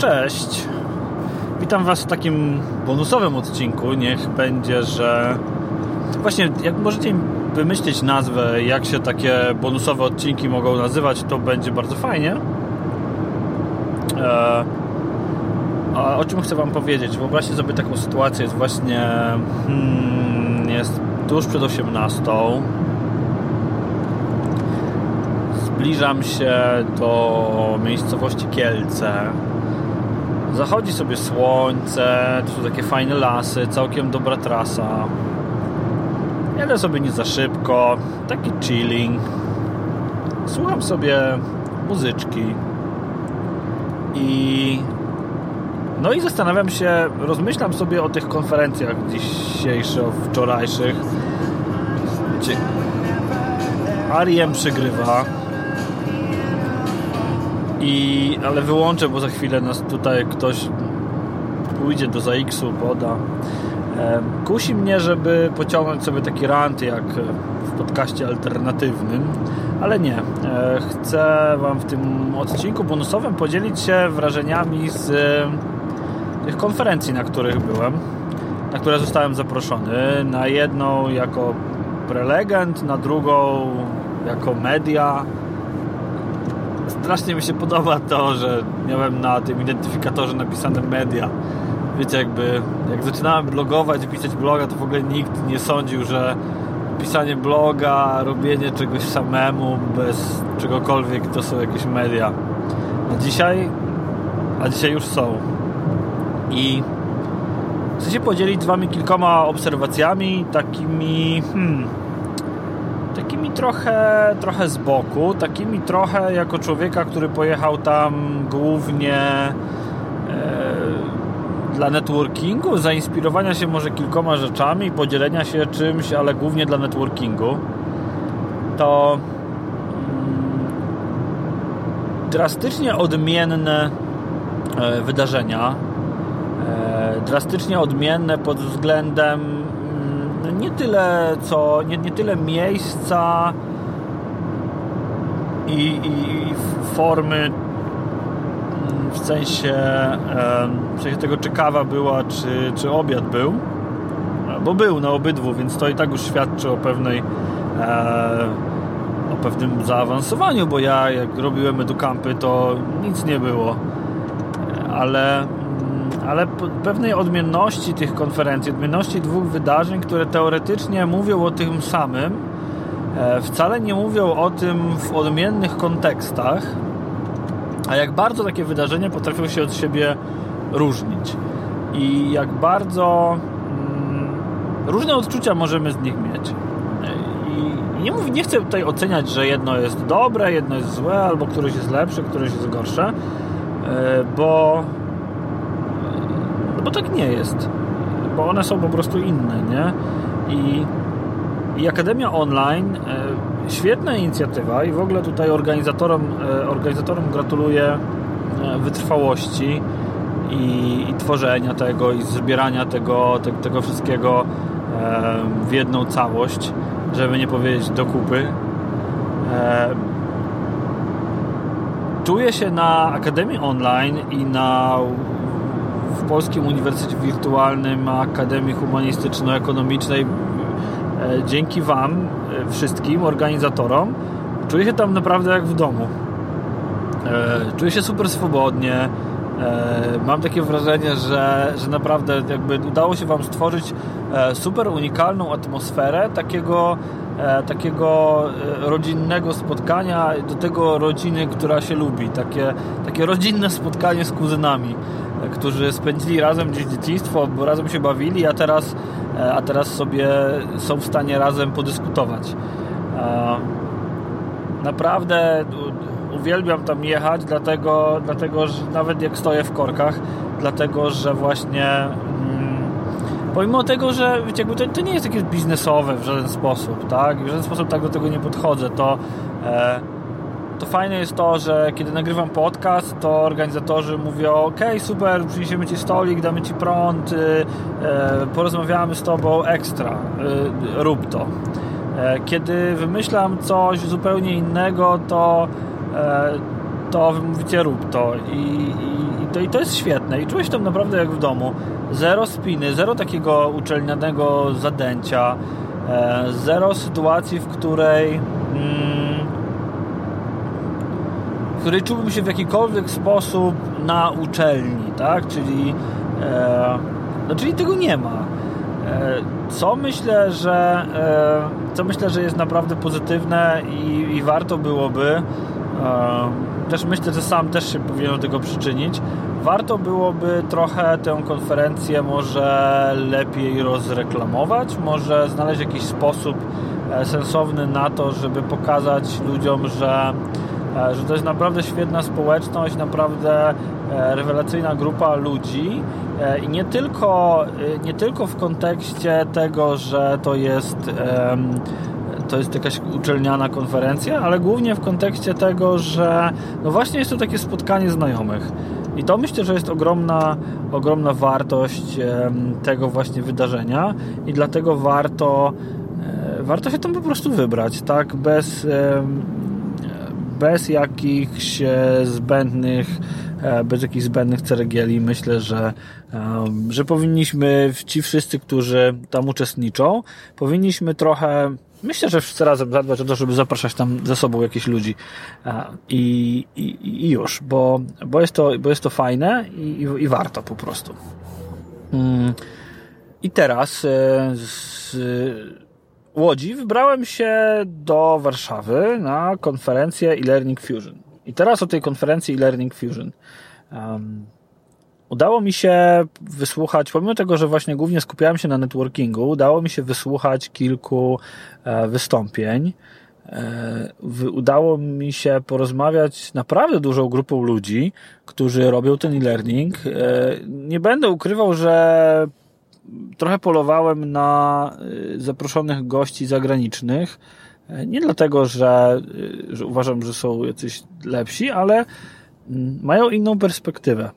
cześć. Witam Was w takim bonusowym odcinku. Niech będzie, że właśnie jak możecie wymyślić nazwę, jak się takie bonusowe odcinki mogą nazywać, to będzie bardzo fajnie. E, a o czym chcę Wam powiedzieć? Wyobraźcie sobie taką sytuację, jest właśnie hmm, jest tuż przed 18. Zbliżam się do miejscowości Kielce. Zachodzi sobie słońce, to są takie fajne lasy, całkiem dobra trasa. Jadę sobie nie za szybko, taki chilling. Słucham sobie muzyczki i no i zastanawiam się, rozmyślam sobie o tych konferencjach dzisiejszych, wczorajszych. Ariem przygrywa. I, ale wyłączę, bo za chwilę nas tutaj ktoś pójdzie do ZX-u, poda. Kusi mnie, żeby pociągnąć sobie taki rant jak w podcaście alternatywnym, ale nie. E, chcę Wam w tym odcinku bonusowym podzielić się wrażeniami z tych konferencji, na których byłem, na które zostałem zaproszony. Na jedną jako prelegent, na drugą jako media. Strasznie mi się podoba to, że miałem na tym identyfikatorze napisane media. Wiecie, jakby jak zaczynałem blogować, pisać bloga, to w ogóle nikt nie sądził, że pisanie bloga, robienie czegoś samemu, bez czegokolwiek, to są jakieś media. A dzisiaj, a dzisiaj już są. I chcę się podzielić z Wami kilkoma obserwacjami, takimi hmm, takimi trochę, trochę z boku, takimi trochę jako człowieka, który pojechał tam głównie e, dla networkingu, zainspirowania się może kilkoma rzeczami, podzielenia się czymś, ale głównie dla networkingu. To mm, drastycznie odmienne e, wydarzenia E, drastycznie odmienne pod względem nie tyle co nie, nie tyle miejsca i, i, formy mm, w sensie, w sensie tego czy kawa była czy, czy obiad był. Bo był na obydwu, więc to i tak już świadczy o pewnej e, o pewnym zaawansowaniu, bo ja jak robiłem edukampy to nic nie było. Ale ale pewnej odmienności tych konferencji, odmienności dwóch wydarzeń, które teoretycznie mówią o tym samym, e, wcale nie mówią o tym w odmiennych kontekstach, a jak bardzo takie wydarzenia potrafią się od siebie różnić i jak bardzo mm, różne odczucia możemy z nich mieć. I nie, mówię, nie chcę tutaj oceniać, że jedno jest dobre, jedno jest złe, albo któreś jest lepsze, któreś jest gorsze, e, bo no bo tak nie jest. Bo one są po prostu inne, nie? I, i Akademia Online e, świetna inicjatywa i w ogóle tutaj organizatorom, e, organizatorom gratuluję e, wytrwałości i, i, tworzenia tego i zbierania tego, te, tego wszystkiego w jedną całość, żeby nie powiedzieć do kupy. Czuję się na Akademii Online i na Polskim Uniwersytecie Wirtualnym Akademii Humanistyczno-Ekonomicznej e, dzięki Wam e, wszystkim, organizatorom, czuję się tam naprawdę jak w domu. E, czuję się super swobodnie. Mam takie wrażenie, że, że naprawdę jakby udało się Wam stworzyć super unikalną atmosferę takiego, takiego rodzinnego spotkania, do tego rodziny, która się lubi. Takie, takie rodzinne spotkanie z kuzynami którzy spędzili razem gdzieś dzieciństwo, razem się bawili, a teraz, e, a teraz sobie są w stanie razem podyskutować. Naprawdę uwielbiam tam jechać, dlatego, dlatego że nawet jak stoję w korkach, dlatego że właśnie mm, pomimo tego, że jakby to, to, nie jest jakieś biznesowe w żaden sposób, tak? W żaden sposób tak do tego nie podchodzę, to e, to fajne jest to, że kiedy nagrywam podcast, to organizatorzy mówią ok, super, przyniesiemy Ci stolik, damy Ci prąd, y, e, porozmawiamy z Tobą ekstra, y, rób to. E, kiedy wymyślam coś zupełnie innego, to e, to wy mówicie rób to i, i, i, to, i to jest świetne i czułeś tam naprawdę jak w domu. Zero spiny, zero takiego uczelnianego zadęcia, e, zero sytuacji, w której mm, w której czułbym się w jakikolwiek sposób na uczelni, tak? Czyli, e, no, czyli tego nie ma. E, co myślę, że e, co myślę, że jest naprawdę pozytywne i, i warto byłoby e, też myślę, że sam też się powinien do tego przyczynić. Warto byłoby trochę tę konferencję może lepiej rozreklamować, może znaleźć jakiś sposób sensowny na to, żeby pokazać ludziom, że E, że to jest naprawdę świetna społeczność, naprawdę e, rewelacyjna grupa ludzi e, i nie tylko, nie tylko w kontekście tego, że to jest to jest jakaś uczelniana konferencja, ale głównie w kontekście tego, że no właśnie jest to takie spotkanie znajomych. I to myślę, że jest ogromna, ogromna wartość tego właśnie wydarzenia i dlatego warto warto się tam po prostu wybrać, tak? Bez bez jakichś e, zbędnych e, bez jakichś zbędnych ceregieli myślę, że, że powinniśmy ci wszyscy, którzy tam uczestniczą, powinniśmy trochę myślę, że wszyscy razem zadbać o to, żeby zapraszać tam ze sobą jakieś ludzi i, i, i już, bo, bo, jest to, bo jest to fajne i, i warto po prostu. Mm. I teraz e, z Łodzi wybrałem się do Warszawy na konferencję e-learning Fusion. I teraz o tej konferencji e-learning Fusion. Um, udało mi się wysłuchać, pomimo tego, że właśnie głównie skupiałem się na networkingu, udało mi się wysłuchać kilku e, wystąpień. E, udało mi się porozmawiać naprawdę dużą grupą ludzi, którzy robią ten e-learning. E, nie będę ukrywał, że trochę polowałem na y, zaproszonych gości zagranicznych. E, nie dlatego, że, y, że uważam, że są jacyś lepsi, ale mm, mają inną perspektywę.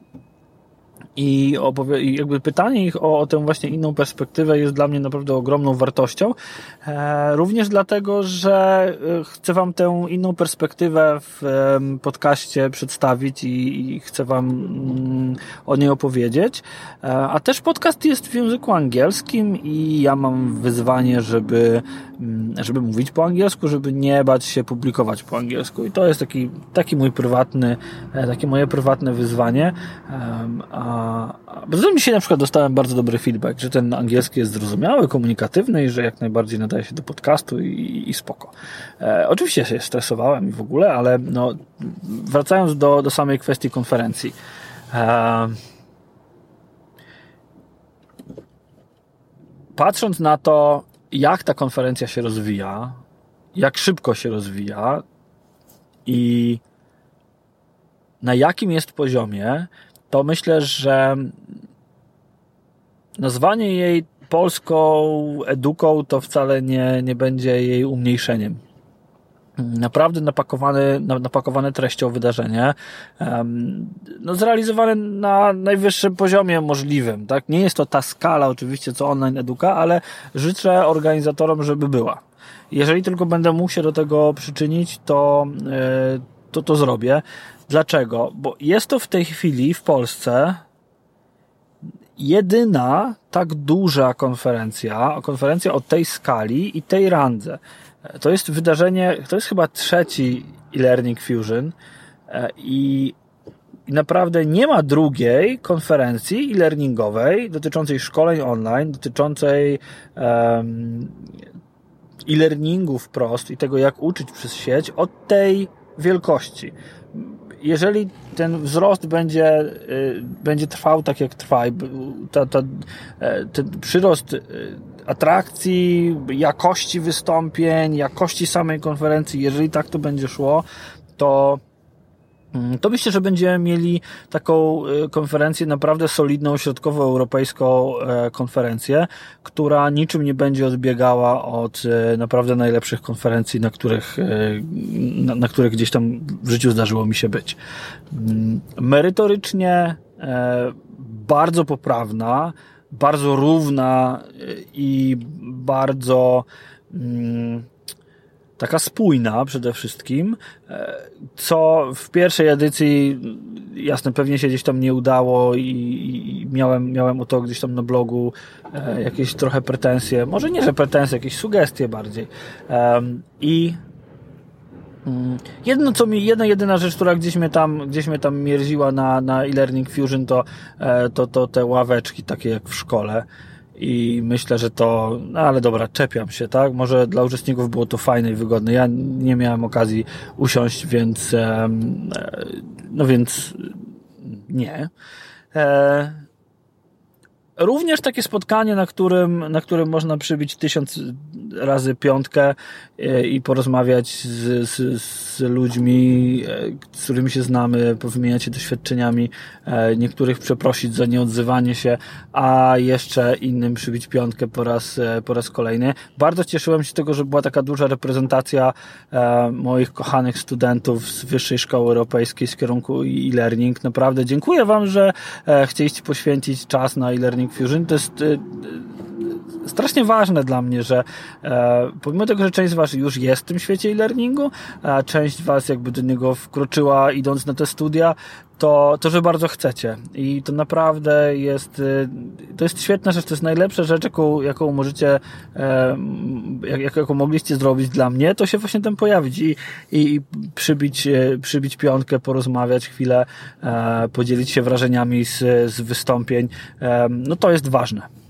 I, i jakby pytanie ich o, o, tę właśnie inną perspektywę jest dla mnie naprawdę ogromną wartością. E, również dlatego, że e, chcę Wam tę inną perspektywę w e, podcaście przedstawić i, i chcę Wam mm, o niej opowiedzieć. E, a też podcast jest w języku angielskim i ja mam wyzwanie, żeby, mm, żeby mówić po angielsku, żeby nie bać się publikować po angielsku. I to jest taki, taki mój prywatny, e, takie moje prywatne wyzwanie. A bo mi dzisiaj na przykład dostałem bardzo dobry feedback, że ten angielski jest zrozumiały, komunikatywny i że jak najbardziej nadaje się do podcastu i, i spoko. E, oczywiście się stresowałem i w ogóle, ale no, wracając do, do samej kwestii konferencji. E, patrząc na to, jak ta konferencja się rozwija, jak szybko się rozwija i na jakim jest poziomie, to myślę, że nazwanie jej polską eduką to wcale nie, nie będzie jej umniejszeniem. Naprawdę napakowane, napakowane treścią wydarzenie, no zrealizowane na najwyższym poziomie możliwym, tak? Nie jest to ta skala oczywiście co online eduka, ale życzę organizatorom, żeby była. Jeżeli tylko będę mógł się do tego przyczynić, to, e, to to zrobię. Dlaczego? Bo jest to w tej chwili w Polsce jedyna tak duża konferencja, konferencja o tej skali i tej randze. To jest wydarzenie, to jest chyba trzeci e-learning fusion e, i i naprawdę nie ma drugiej konferencji e-learningowej dotyczącej szkoleń online, dotyczącej um, e-learningu wprost i tego, jak uczyć przez sieć od tej wielkości. Jeżeli ten wzrost będzie, y, będzie trwał tak jak trwa, ta, ta, e, ten przyrost y, atrakcji, jakości wystąpień, jakości samej konferencji, jeżeli tak to będzie szło, to to myślę, że będziemy mieli taką y, konferencję, naprawdę solidną, środkowoeuropejską e, konferencję, która niczym nie będzie odbiegała od e, naprawdę najlepszych konferencji, na których, e, na, na których gdzieś tam w życiu zdarzyło mi się być. Mm, merytorycznie bardzo poprawna, bardzo równa i bardzo mm, taka spójna przede wszystkim, e, co w pierwszej edycji jasne, pewnie się gdzieś tam nie udało i, i miałem, miałem o to gdzieś tam na blogu e, jakieś trochę pretensje, może nie, że pretensje, jakieś sugestie bardziej. I mm, Jedno, co mi, jedna jedyna rzecz, która gdzieś mnie tam, gdzieś mnie tam mierziła na, na e-learning Fusion, to, e, to, to te ławeczki takie jak w szkole i myślę, że to, no ale dobra, czepiam się, tak? Może dla uczestników było to fajne i wygodne. Ja nie miałem okazji usiąść, więc, e, no więc nie. E, również takie spotkanie, na którym, na którym można przybić tysiąc razy piątkę e, i porozmawiać z, z, z ludźmi, e, z którymi się znamy, powymieniać się doświadczeniami, e, niektórych przeprosić za nieodzywanie się, a jeszcze innym przybić piątkę po raz, po raz kolejny. Bardzo cieszyłem się z tego, że była taka duża reprezentacja moich kochanych studentów z Wyższej Szkoły Europejskiej z kierunku e-learning. Naprawdę dziękuję Wam, że chcieliście poświęcić czas na e-learning Fusion. To jest strasznie ważne dla mnie, że e, pomimo tego, że część z Was już jest w tym świecie e-learningu, a część Was jakby do niego wkroczyła idąc na te studia, to, to że bardzo chcecie. I to naprawdę jest, e, to jest świetna rzecz, to jest najlepsza rzecz, jaką, jaką możecie, e, jak, jaką mogliście zrobić dla mnie, to się właśnie tam pojawić i, i przybić, e, przybić piątkę, porozmawiać chwilę, podzielić się wrażeniami z, z wystąpień. No to jest ważne.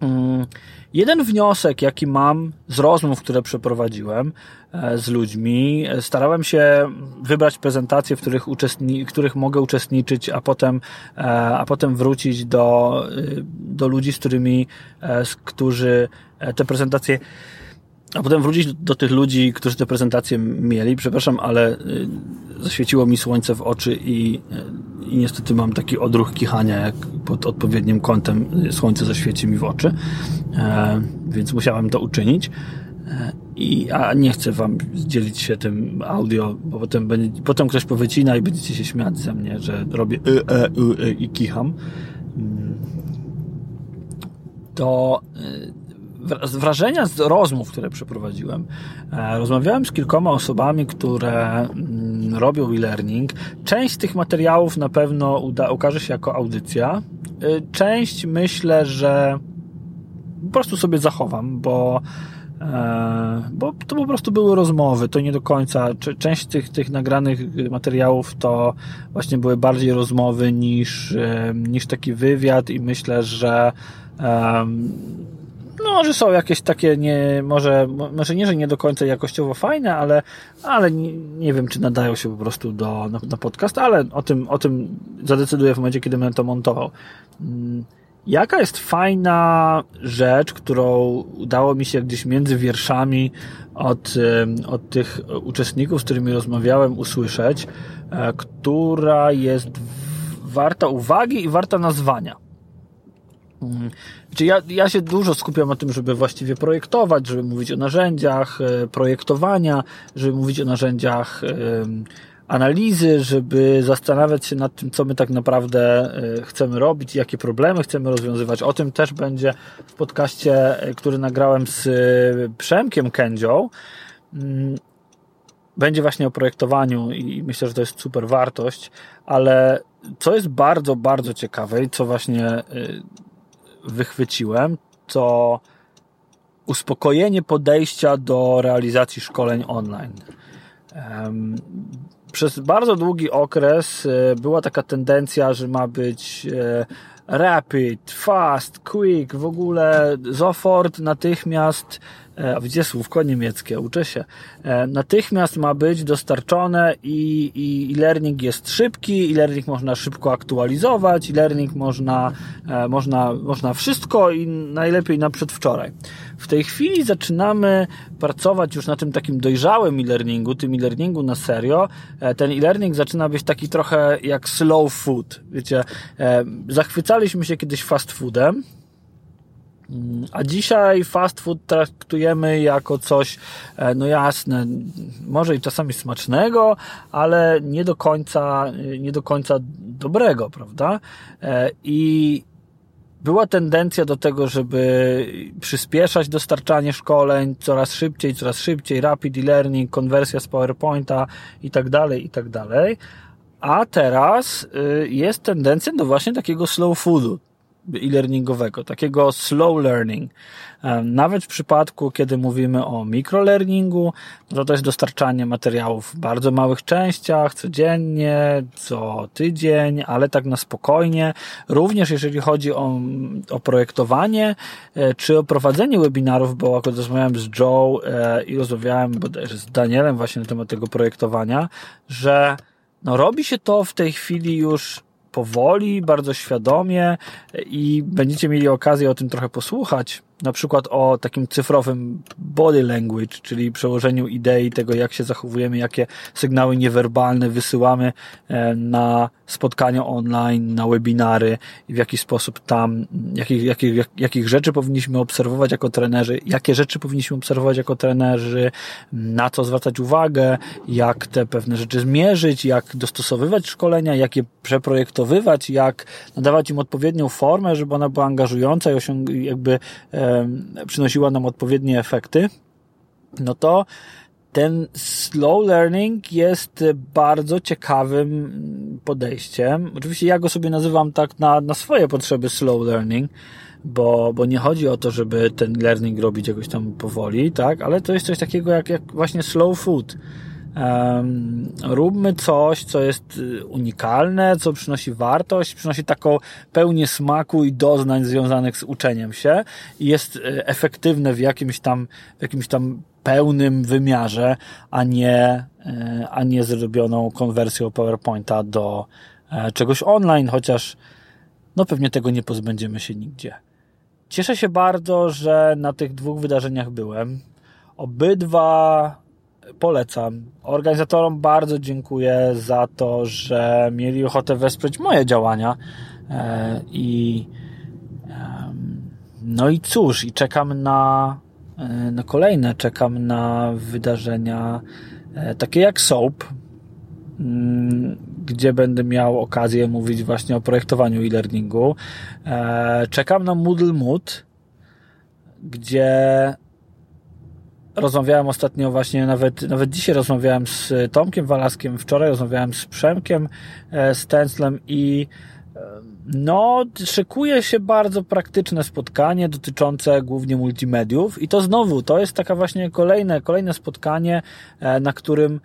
Mm, jeden wniosek, jaki mam z rozmów, które przeprowadziłem e, z ludźmi, e, starałem się wybrać prezentacje, w których, uczestni- których mogę uczestniczyć, a potem, e, a potem wrócić do, do ludzi, z którymi, z którzy te prezentacje a potem wrócić do tych ludzi, którzy te prezentacje mieli. Przepraszam, ale zaświeciło mi słońce w oczy i i niestety mam taki odruch kichania, jak pod odpowiednim kątem słońce zaświeci mi w oczy, e, więc musiałem to uczynić. E, I, a nie chcę wam dzielić się tym audio, bo potem, będzie, potem ktoś powycina i będziecie się śmiać ze mnie, że robię y, e, y, y, i kicham. Mm. To wrażenia z rozmów, które przeprowadziłem, e, rozmawiałem z kilkoma osobami, które mm, robią e-learning. Część z tych materiałów na pewno uda, ukaże się jako audycja. E, część myślę, że po prostu sobie zachowam, bo e, bo to po prostu były rozmowy, to nie do końca, część tych, tych nagranych materiałów to właśnie były bardziej rozmowy niż, niż taki wywiad i myślę, że no, że są jakieś takie nie, może, może nie, że nie do końca jakościowo fajne, ale, ale nie, nie wiem, czy nadają się po prostu do, na, na, podcast, ale o tym, o tym zadecyduję w momencie, kiedy będę to montował. Mm, jaka jest fajna rzecz, którą udało mi się gdzieś między wierszami od, od tych uczestników, z którymi rozmawiałem, usłyszeć, e, która jest warta uwagi i warta nazwania. Znaczy ja, ja się dużo skupiam na tym, żeby właściwie projektować, żeby mówić o narzędziach e, projektowania, żeby mówić o narzędziach analizy, żeby zastanawiać się nad tym, co my tak naprawdę e, chcemy robić, jakie problemy chcemy rozwiązywać. O tym też będzie w podcaście, e, który nagrałem z Przemkiem Kędzią. Mm, będzie właśnie o projektowaniu i myślę, że to jest super wartość, ale co jest bardzo, bardzo ciekawe i co właśnie wychwyciłem, to uspokojenie podejścia do realizacji szkoleń online. Przez bardzo długi okres e, była taka tendencja, że ma być e, rapid, fast, quick, w ogóle sofort, natychmiast E, widzicie słówko niemieckie, uczę się, e, natychmiast ma być dostarczone i, i e-learning jest szybki, e-learning można szybko aktualizować, e-learning można, e, można, można wszystko i najlepiej na przedwczoraj. W tej chwili zaczynamy pracować już na tym takim dojrzałym e-learningu, tym e-learningu na serio. Ten e-learning zaczyna być taki trochę jak slow food. Wiecie, zachwycaliśmy się kiedyś fast foodem, a dzisiaj fast food traktujemy jako coś, e, no jasne, może i czasami smacznego, ale nie do końca, nie do końca dobrego, prawda? E, I była tendencja do tego, żeby przyspieszać dostarczanie szkoleń coraz szybciej, coraz szybciej, rapid e-learning, konwersja z PowerPointa i tak dalej, i tak dalej. A teraz y, jest tendencja do właśnie takiego slow foodu e-learningowego, takiego slow learning. Nawet w przypadku, kiedy mówimy o mikrolearningu, to to jest dostarczanie materiałów w bardzo małych częściach, codziennie, co tydzień, ale tak na spokojnie. Również jeżeli chodzi o, o projektowanie, e, czy o prowadzenie webinarów, bo akurat rozmawiałem z Joe e, i rozmawiałem bodajże z Danielem właśnie na temat tego projektowania, że no robi się to w tej chwili już powoli, bardzo świadomie i będziecie mieli okazję o tym trochę posłuchać na przykład o takim cyfrowym body language, czyli przełożeniu idei tego, jak się zachowujemy, jakie sygnały niewerbalne wysyłamy e, na spotkania online, na webinary w jaki sposób tam, jakich, jakich, jak, jakich rzeczy powinniśmy obserwować jako trenerzy, jakie rzeczy powinniśmy obserwować jako trenerzy, na co zwracać uwagę, jak te pewne rzeczy zmierzyć, jak dostosowywać szkolenia, jak je przeprojektowywać, jak nadawać im odpowiednią formę, żeby ona była angażująca i osiąg- jakby e, przynosiła nam odpowiednie efekty, no to ten slow learning jest bardzo ciekawym podejściem. Oczywiście ja go sobie nazywam tak na, na swoje potrzeby slow learning, bo, bo nie chodzi o to, żeby ten learning robić jakoś tam powoli, tak, ale to jest coś takiego jak, jak właśnie slow food róbmy coś, co jest y, unikalne, co przynosi wartość, przynosi taką pełnię smaku i doznań związanych z uczeniem się i jest y, efektywne w jakimś tam, w jakimś tam pełnym wymiarze, a nie, y, a nie zrobioną konwersją PowerPointa do e, czegoś online, chociaż no pewnie tego nie pozbędziemy się nigdzie. Cieszę się bardzo, że na tych dwóch wydarzeniach byłem. Obydwa polecam. Organizatorom bardzo dziękuję za to, że mieli ochotę wesprzeć moje działania e, i no i cóż, i czekam na, e, na kolejne, czekam na wydarzenia e, takie jak SOAP, mm, gdzie będę miał okazję mówić właśnie o projektowaniu e-learningu. Czekam na Moodle Mood, gdzie rozmawiałem ostatnio właśnie, nawet, nawet dzisiaj rozmawiałem z Tomkiem Walaskiem, wczoraj rozmawiałem z Przemkiem e, Stenslem i e, no, szykuje się bardzo praktyczne spotkanie dotyczące głównie multimediów i to znowu, to jest taka właśnie kolejne, kolejne spotkanie, e, na którym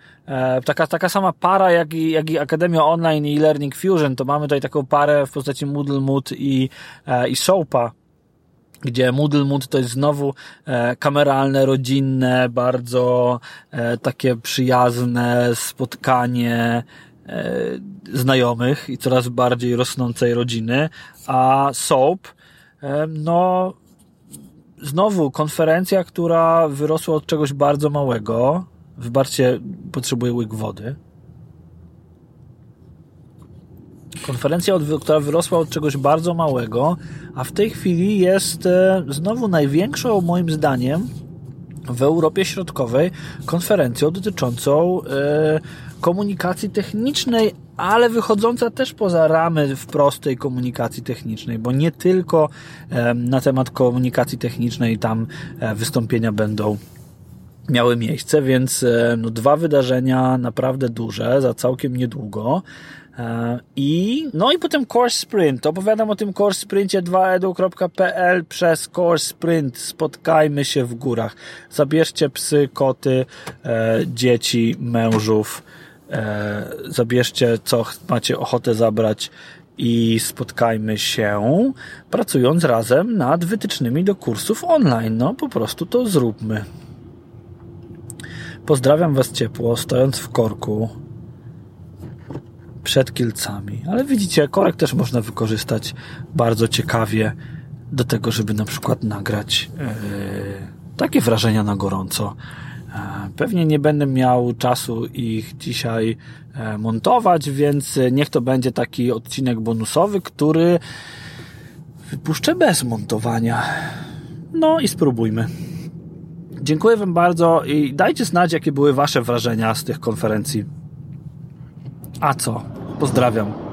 taka, taka sama para jak i, jak i Akademia Online i Learning Fusion, to mamy tutaj taką parę w postaci Moodle Mood i, i Soapa, gdzie Moodle Mood to jest znowu e, kameralne, rodzinne, bardzo e, takie przyjazne spotkanie e, znajomych i coraz bardziej rosnącej rodziny, a Soap, e, no znowu konferencja, która wyrosła od czegoś bardzo małego, wybaczcie, potrzebuje łyk wody, Konferencja, która wyrosła od czegoś bardzo małego, a w tej chwili jest e, znowu największą, moim zdaniem, w Europie Środkowej konferencją dotyczącą e, komunikacji technicznej, ale wychodząca też poza ramy w prostej komunikacji technicznej, bo nie tylko e, na temat komunikacji technicznej tam wystąpienia będą miały miejsce, więc no, dwa wydarzenia naprawdę duże za całkiem niedługo. E, I, no i potem Course Sprint. Opowiadam o tym Course Sprincie 2edu.pl przez Course Sprint. Spotkajmy się w górach. Zabierzcie psy, koty, e, dzieci, mężów. E, zabierzcie, co macie ochotę zabrać i spotkajmy się pracując razem nad wytycznymi do kursów online. No, po prostu to zróbmy. Pozdrawiam Was ciepło, stojąc w korku przed Kielcami. Ale widzicie, korek też można wykorzystać bardzo ciekawie do tego, żeby na przykład nagrać yy, takie wrażenia na gorąco. E, pewnie nie będę miał czasu ich dzisiaj e, montować, więc niech to będzie taki odcinek bonusowy, który wypuszczę bez montowania. No i spróbujmy. Dziękuję Wam bardzo i dajcie znać, jakie były Wasze wrażenia z tych konferencji. A co? Pozdrawiam.